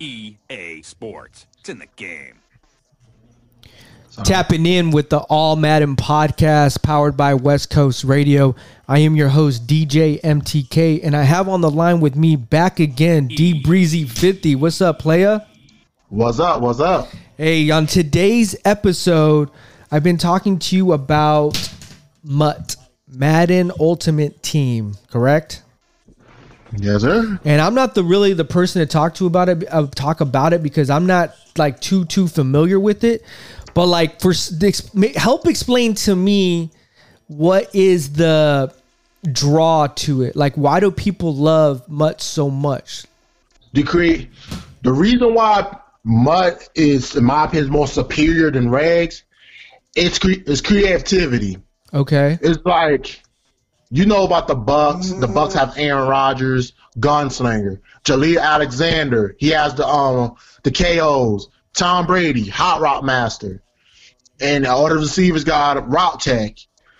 EA Sports. It's in the game. Tapping in with the All Madden podcast powered by West Coast Radio. I am your host, DJ MTK, and I have on the line with me back again, D Breezy 50. What's up, playa? What's up? What's up? Hey, on today's episode, I've been talking to you about MUT, Madden Ultimate Team, correct? Yes, sir. And I'm not the really the person to talk to about it, uh, talk about it because I'm not like too too familiar with it. But like for help explain to me what is the draw to it? Like why do people love MUT so much? The the reason why MUT is, in my opinion, more superior than rags. It's cre- it's creativity. Okay. It's like you know about the Bucks. The Bucks have Aaron Rodgers, gunslinger. Jaleel Alexander. He has the um the KOs. Tom Brady, hot route master. And all the receivers got route tech.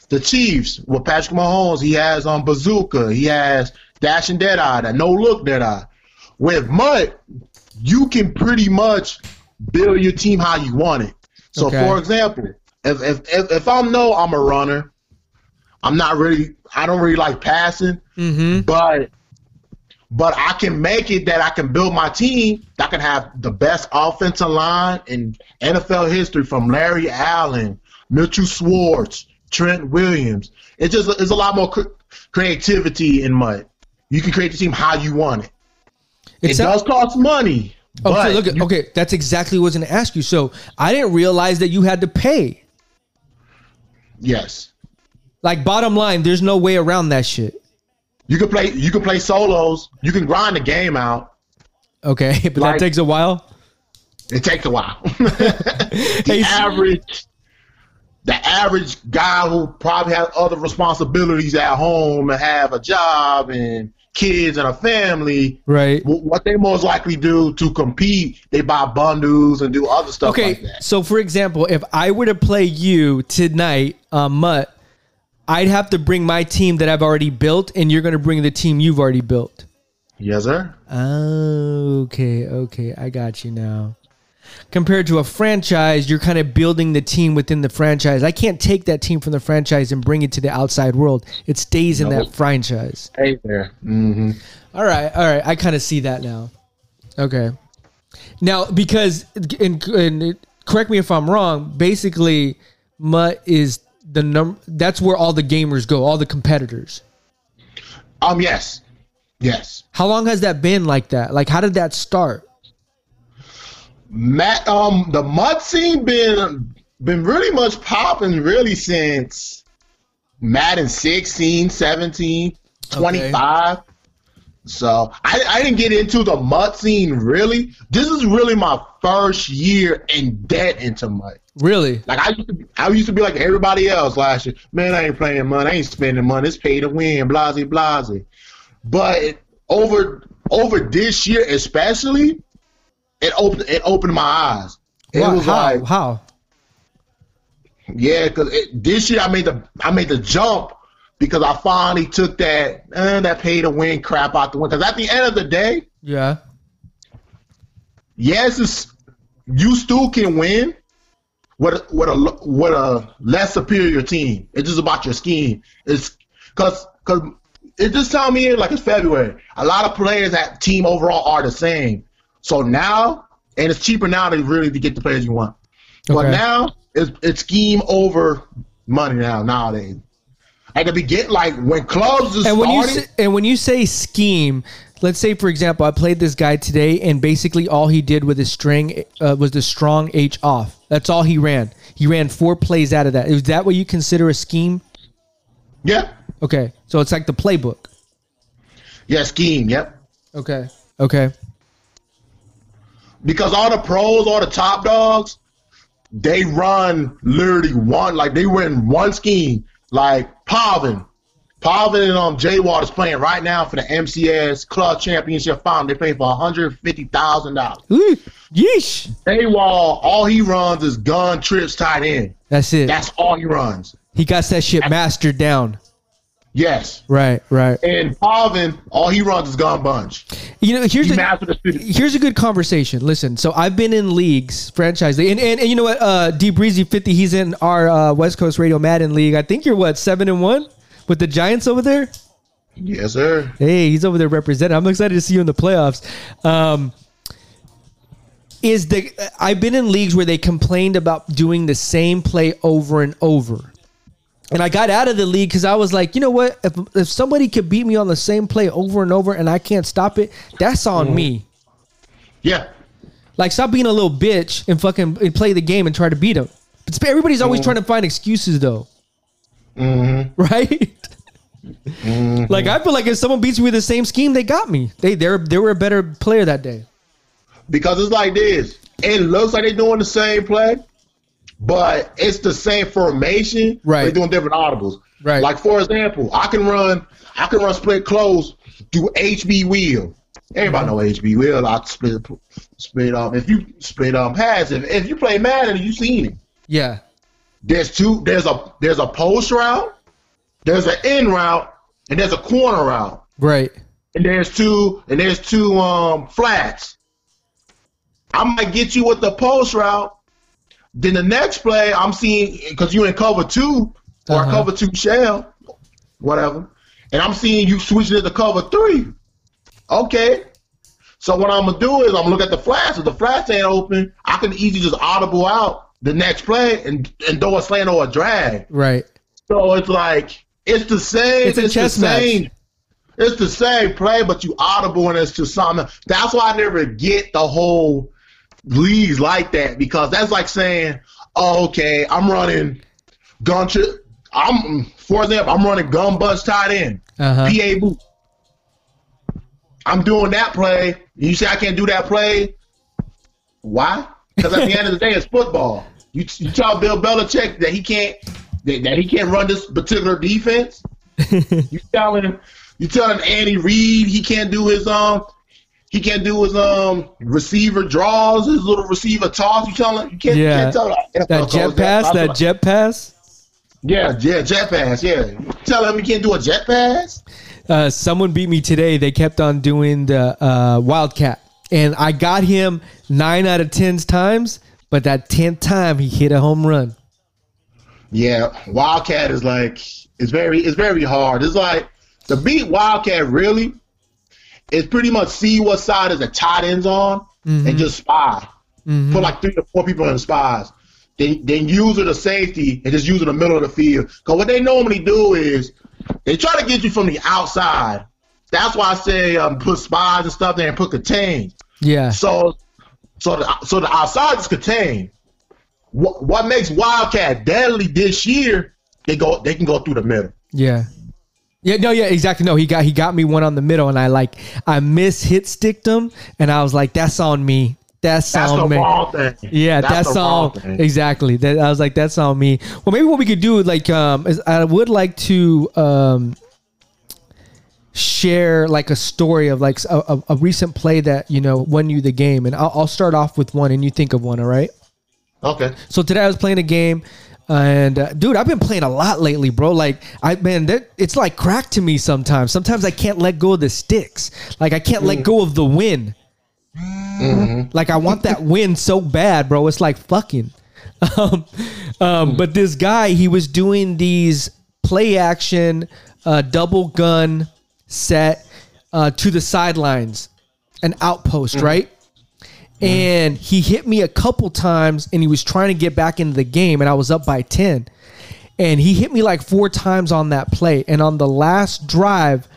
The Chiefs with Patrick Mahomes, he has um bazooka. He has dash and dead eye, that no look dead eye. With MUT, you can pretty much build your team how you want it. So, Okay. for example, if if if, if I know I'm a runner, I'm not really. I don't really like passing, Mm-hmm. but but I can make it that I can build my team that can have the best offensive line in NFL history from Larry Allen, Mitchell Schwartz, Trent Williams. It's just it's a lot more cre- creativity in MUT. You can create the team how you want it. It It's does cost money. Okay, but look at, you- okay, that's exactly what I was going to ask you. So I didn't realize that you had to pay. Yes, Like bottom line, there's no way around that shit. you can play. You can play solos. You can grind the game out. Okay, but that takes a while. It takes a while. the Hey, average, the average guy who probably has other responsibilities at home and have a job and kids and a family, Right. what they most likely do to compete, they buy bundles and do other stuff Okay, like that. so for example, if I were to play you tonight, uh, MUT, I'd have to bring my team that I've already built, and you're going to bring the team you've already built. Yes, sir. Okay, okay, I got you now. Compared to a franchise, you're kind of building the team within the franchise. I can't take that team from the franchise and bring it to the outside world. It stays in Nope. that franchise. Hey there. hmm All right, all right. I kind of see that now. Okay. Now, because and, and correct me if I'm wrong. Basically, MUT is the num. That's where all the gamers go, all the competitors. Um. Yes. Yes. How long has that been like that? Like, how did that start? Matt, um, the MUT scene been been really much popping really since Madden 16, 17, 25. So I, I didn't get into the MUT scene really. This is really my first year in debt into MUT. Really? Like I used to, be, I used to be like everybody else last year. Man, I ain't playing money. I ain't spending money. It's pay to win. Blasey, blasey. But over over this year, especially, it opened it opened my eyes. It was how? like, how? yeah, because this year I made the I made the jump because I finally took that uh, that pay to win crap out the window. Because at the end of the day, Yeah. yes, it's, you still can win with a, with a with a less superior team. It's just about your scheme. It's because because it just tell me like it's February. A lot of players at team overall are the same. So now, and it's cheaper now to really to get the players you want. But now it's it's scheme over money now nowadays. At the begin, like when clubs And when you say, and when you say scheme, let's say for example, I played this guy today, and basically all he did with his string uh, was the strong H off. That's all he ran. He ran four plays out of that. Is that what you consider a scheme? yeah, Okay, so it's like the playbook. yeah, scheme, yep. Okay. Okay. because all the pros, all the top dogs, they run literally one like they run one scheme. Like Pavin, Pavin and um Jay is playing right now for the MCS Club Championship Final. They're playing for one hundred fifty thousand dollars. Yeesh. Jay Wall, all he runs is gun trips tight end. That's it. That's all he runs. he got that shit mastered down. Yes. Right, right. And Palvin, all he runs is gun bunch. You know, here's He a mastered the city. here's a good conversation. Listen, so I've been in leagues, franchise league, and, and, and you know what? Uh, D Breezy fifty, he's in our uh, West Coast Radio Madden league. I think you're what seven and one with the Giants over there. Yes, sir. Hey, he's over there representing. I'm excited to see you in the playoffs. Um, is the I've been in leagues where they complained about doing the same play over and over. And I got out of the league because I was like, you know what? If, if somebody could beat me on the same play over and over and I can't stop it, that's on me. Yeah. Like, stop being a little bitch and fucking and play the game and try to beat him. But everybody's always mm-hmm. trying to find excuses, though. Mm-hmm. Right? Mm-hmm. Like, I feel like if someone beats me with the same scheme, they got me. They they they were a better player that day. Because it's like this. It looks like they're doing the same play, but it's the same formation. Right. They're doing different audibles. Right. Like for example, I can run I can run split close do HB wheel. Everybody know HB wheel. I split split um if you split um pass if, if you play Madden you seen it. Yeah. There's two there's a there's a post route, there's an in route, and there's a corner route. Right. and there's two and there's two um flats. I might get you with the post route. Then the next play, I'm seeing because you in cover two or Uh-huh. cover two shell, whatever, and I'm seeing you switching it to cover three. Okay. So what I'm gonna do is I'm gonna look at the flats. If the flats ain't open, I can easily just audible out the next play and and throw a slant or a drag. Right. So it's like it's the same. It's a chess the match. same. It's the same play, but you audible and it's to something. That's why I never get the whole leagues like that because that's like saying, oh, okay, I'm running gun. Ch- I'm for example, I'm running gun bunch tight end, Uh-huh. PA boot. I'm doing that play. You say I can't do that play. Why? Because at the end of the day, it's football. You, you tell Bill Belichick that he can't that, that he can't run this particular defense. you telling him you telling Andy Reid he can't do his um he can't do his um receiver draws, his little receiver toss. You telling him you can't, you Yeah. can't tell him. That jet pass, that jet pass. yeah, yeah, jet pass. Yeah, tell him he can't do a jet pass. Uh, someone beat me today. They kept on doing the uh, Wildcat, and I got him nine out of ten times. But that tenth time, he hit a home run. Yeah, Wildcat is like it's very it's very hard. It's like to beat Wildcat really is pretty much see what side is the tight ends on and just spy. Put like three to four people in the spies. Then then use it a safety and just use it in the middle of the field. Cause what they normally do is they try to get you from the outside. That's why I say um, put spies and stuff there and put contains. Yeah, So, so the so the outside is contained. What what makes Wildcat deadly this year? They go they can go through the middle. yeah, yeah. No, yeah, exactly. No, he got he got me one on the middle, and I like I miss hit sticked him, and I was like, that's on me. That's, That's on me. Yeah, that's, wrong thing. exactly. That I was like, that's on me. Well, maybe what we could do, like, um, is I would like to um share like a story of like a, a, a recent play that you know won you the game, and I'll, I'll start off with one, and you think of one, all right? Okay. So today I was playing a game, and uh, dude, I've been playing a lot lately, bro. Like I man, that it's like crack to me sometimes. Sometimes I can't let go of the sticks. Like I can't let go of the win. Like I want that win so bad, bro. It's like fucking. Um, um, but this guy, he was doing these play action, uh, double gun set uh, to the sidelines, an outpost, right? And he hit me a couple times and he was trying to get back into the game and I was up by 10 and he hit me like four times on that play and on the last drive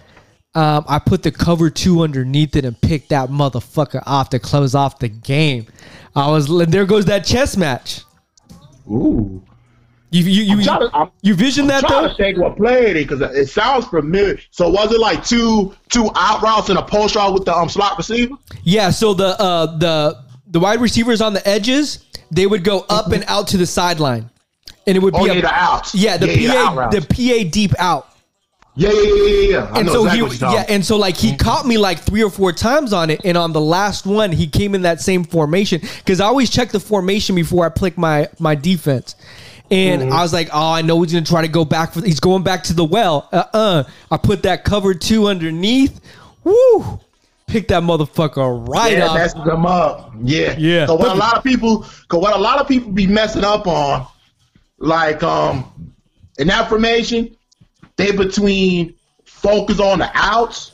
um, I put the cover two underneath it and picked that motherfucker off to close off the game. I was there goes that chess match. Ooh. You you you, trying to- I'm- you vision that Trying though? to think what play it because it sounds familiar. So was it like two two out routes and a post route with the um slot receiver? Yeah, so the uh the the wide receivers on the edges, they would go up and out to the sideline. And it would be Oh a- yeah, the outs. Yeah, the yeah, out PA routes. the PA deep out. yeah, yeah, yeah, yeah, yeah. I And know so exactly he what you're talking yeah, and so like he caught me like three or four times on it, and on the last one he came in that same formation because I always check the formation before I pick my my defense. And I was like, oh, I know he's gonna try to go back for. He's going back to the well. Uh uh I put that cover two underneath. Woo! Pick that motherfucker right Yeah, up. messing them up. Yeah, Yeah. So what a lot of people, cause what a lot of people be messing up on, like um, in that formation, they between focus on the outs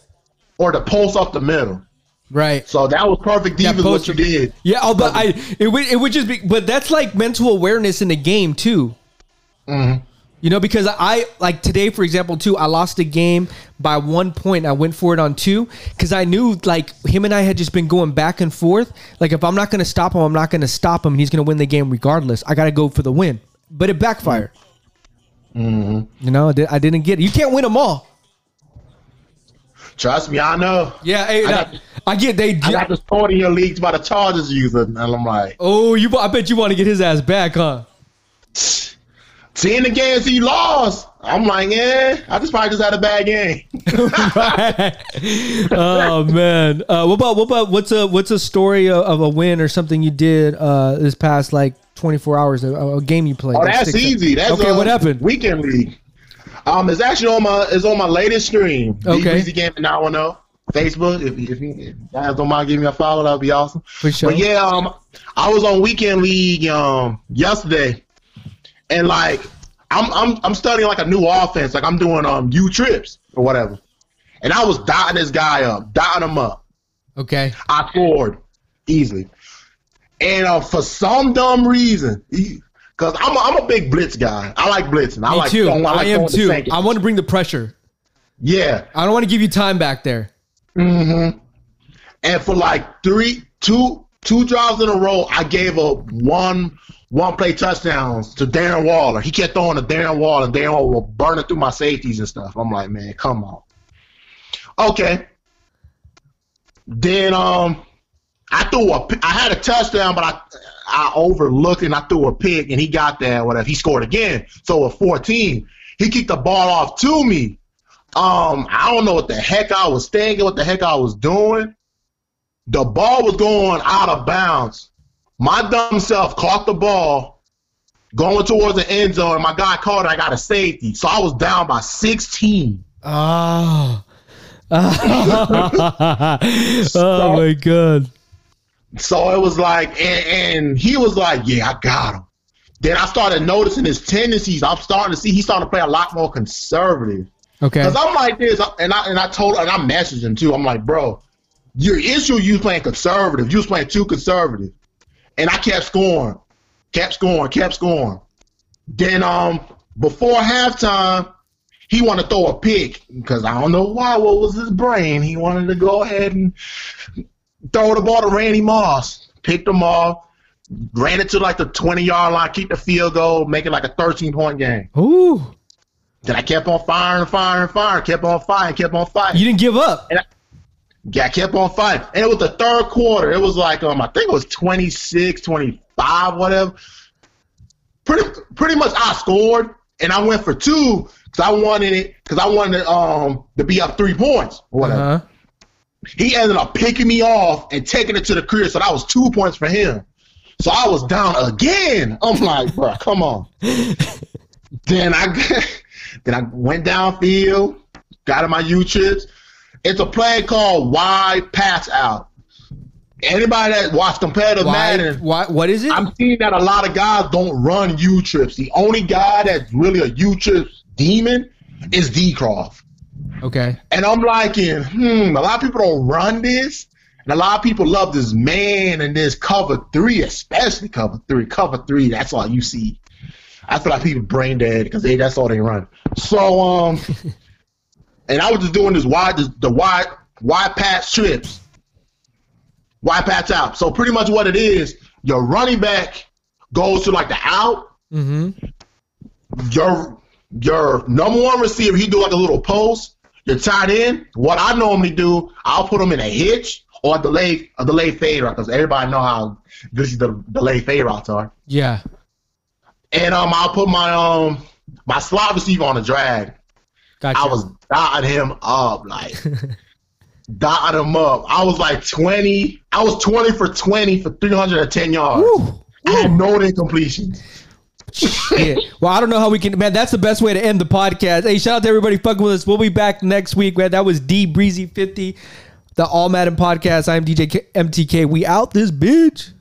or the pulse off the middle. Right. So that was perfect Yeah, what you did. Yeah, although I it would it would just be, but that's like mental awareness in the game too. Mm-hmm. You know, because I like today, for example, too. I lost a game by one point. I went for it on two because I knew like him and I had just been going back and forth. Like if I'm not going to stop him, I'm not going to stop him, and he's going to win the game regardless. I got to go for the win, but it backfired. Mm-hmm. You know, I didn't get it. You can't win them all. Trust me, I know. Yeah, hey, I nah, got- I get they. I got this your leagues by the Chargers user, and I'm like, oh, you. I bet you want to get his ass back, huh? seeing the games he lost, I'm like, yeah, I just probably just had a bad game. oh man. Uh, what about what about what's a what's a story of, of a win or something you did uh, this past like 24 hours a, a game you played? Oh, that that's easy. That's okay. uh, what happened? Weekend league. Um, it's actually on my it's on my latest stream. Okay. Easy game now I know. Facebook. If, if you guys don't mind giving me a follow, that'd be awesome. For sure. But yeah, um, I was on weekend league um yesterday, and like I'm I'm I'm studying like a new offense. Like I'm doing um U trips or whatever, and I was dotting this guy up, dotting him up. Okay. I scored easily. And uh, for some dumb reason, because I'm, a- I'm a big blitz guy. I like blitzing. I Me like too. throwing- I, like am too. I want to bring the pressure. yeah. I don't want to give you time back there. Mm-hmm. And for like three, two, two drives in a row, I gave up one one play touchdowns to Darren Waller. He kept throwing to Darren Waller, and Darren Waller was burning through my safeties and stuff. I'm like, man, come on. Okay. Then um, I threw a, I had a touchdown, but I I overlooked and I threw a pick, and he got there. Whatever, he scored again. So at 14, he kicked the ball off to me. Um, I don't know what the heck I was thinking, what the heck I was doing. The ball was going out of bounds. My dumb self caught the ball going towards the end zone, and my guy caught it. I got a safety. So I was down by 16. Oh. oh my god. So it was like, and, and he was like, yeah, I got him. Then I started noticing his tendencies. I'm starting to see he's starting to play a lot more conservative. Okay. Because I'm like this, and I and I told and I messaged him too. I'm like, bro, your issue you was playing conservative. You was playing too conservative. And I kept scoring, kept scoring, kept scoring. Then um before halftime, he wanted to throw a pick because I don't know why. What was his brain? He wanted to go ahead and throw the ball to Randy Moss. Picked him off, ran it to like the 20 yard line, keep the field goal, make it like a 13 point game. Ooh. Then I kept on firing, and firing, and firing, kept on firing, kept on firing. You didn't give up. Yeah, I kept on fighting. And it was the third quarter. It was like um I think it was 26, 25, whatever. Pretty pretty much I scored and I went for two because I wanted it because I wanted um to be up three points or whatever. Uh-huh. He ended up picking me off and taking it to the career, so that was two points for him. So I was down again. I'm like, bro, come on. then I then I went downfield, got in my U trips. It's a play called wide pass out. Anybody that watched competitive Madden, why? What is it? I'm seeing that a lot of guys don't run U trips. The only guy that's really a U trips demon is D Croft. Okay. And I'm liking, hmm, a lot of people don't run this. And a lot of people love this man and this cover three, especially cover three. Cover three, that's all you see. I feel like people brain dead because they that's all they run. So um and I was just doing this wide the wide wide pass trips. Wide pass out. So pretty much what it is, your running back goes to like the out, Mm-hmm. your your number one receiver, he do like a little post. Your tight end, what I normally do, I'll put him in a hitch or a delay a delay fade route because everybody know how good the delay fade routes are. Yeah. And um, I'll put my um my slot receiver on a drag. Gotcha. I was dotting him up like dotting him up. I was like twenty. I was twenty for twenty for three hundred and ten yards. Woo. I had no incompletions. Shit. Well, I don't know how we can, man. That's the best way to end the podcast. Hey, shout out to everybody fucking with us. We'll be back next week, man. That was D Breezy 50, the All Madden podcast. I'm DJ K- MTK. We out this bitch.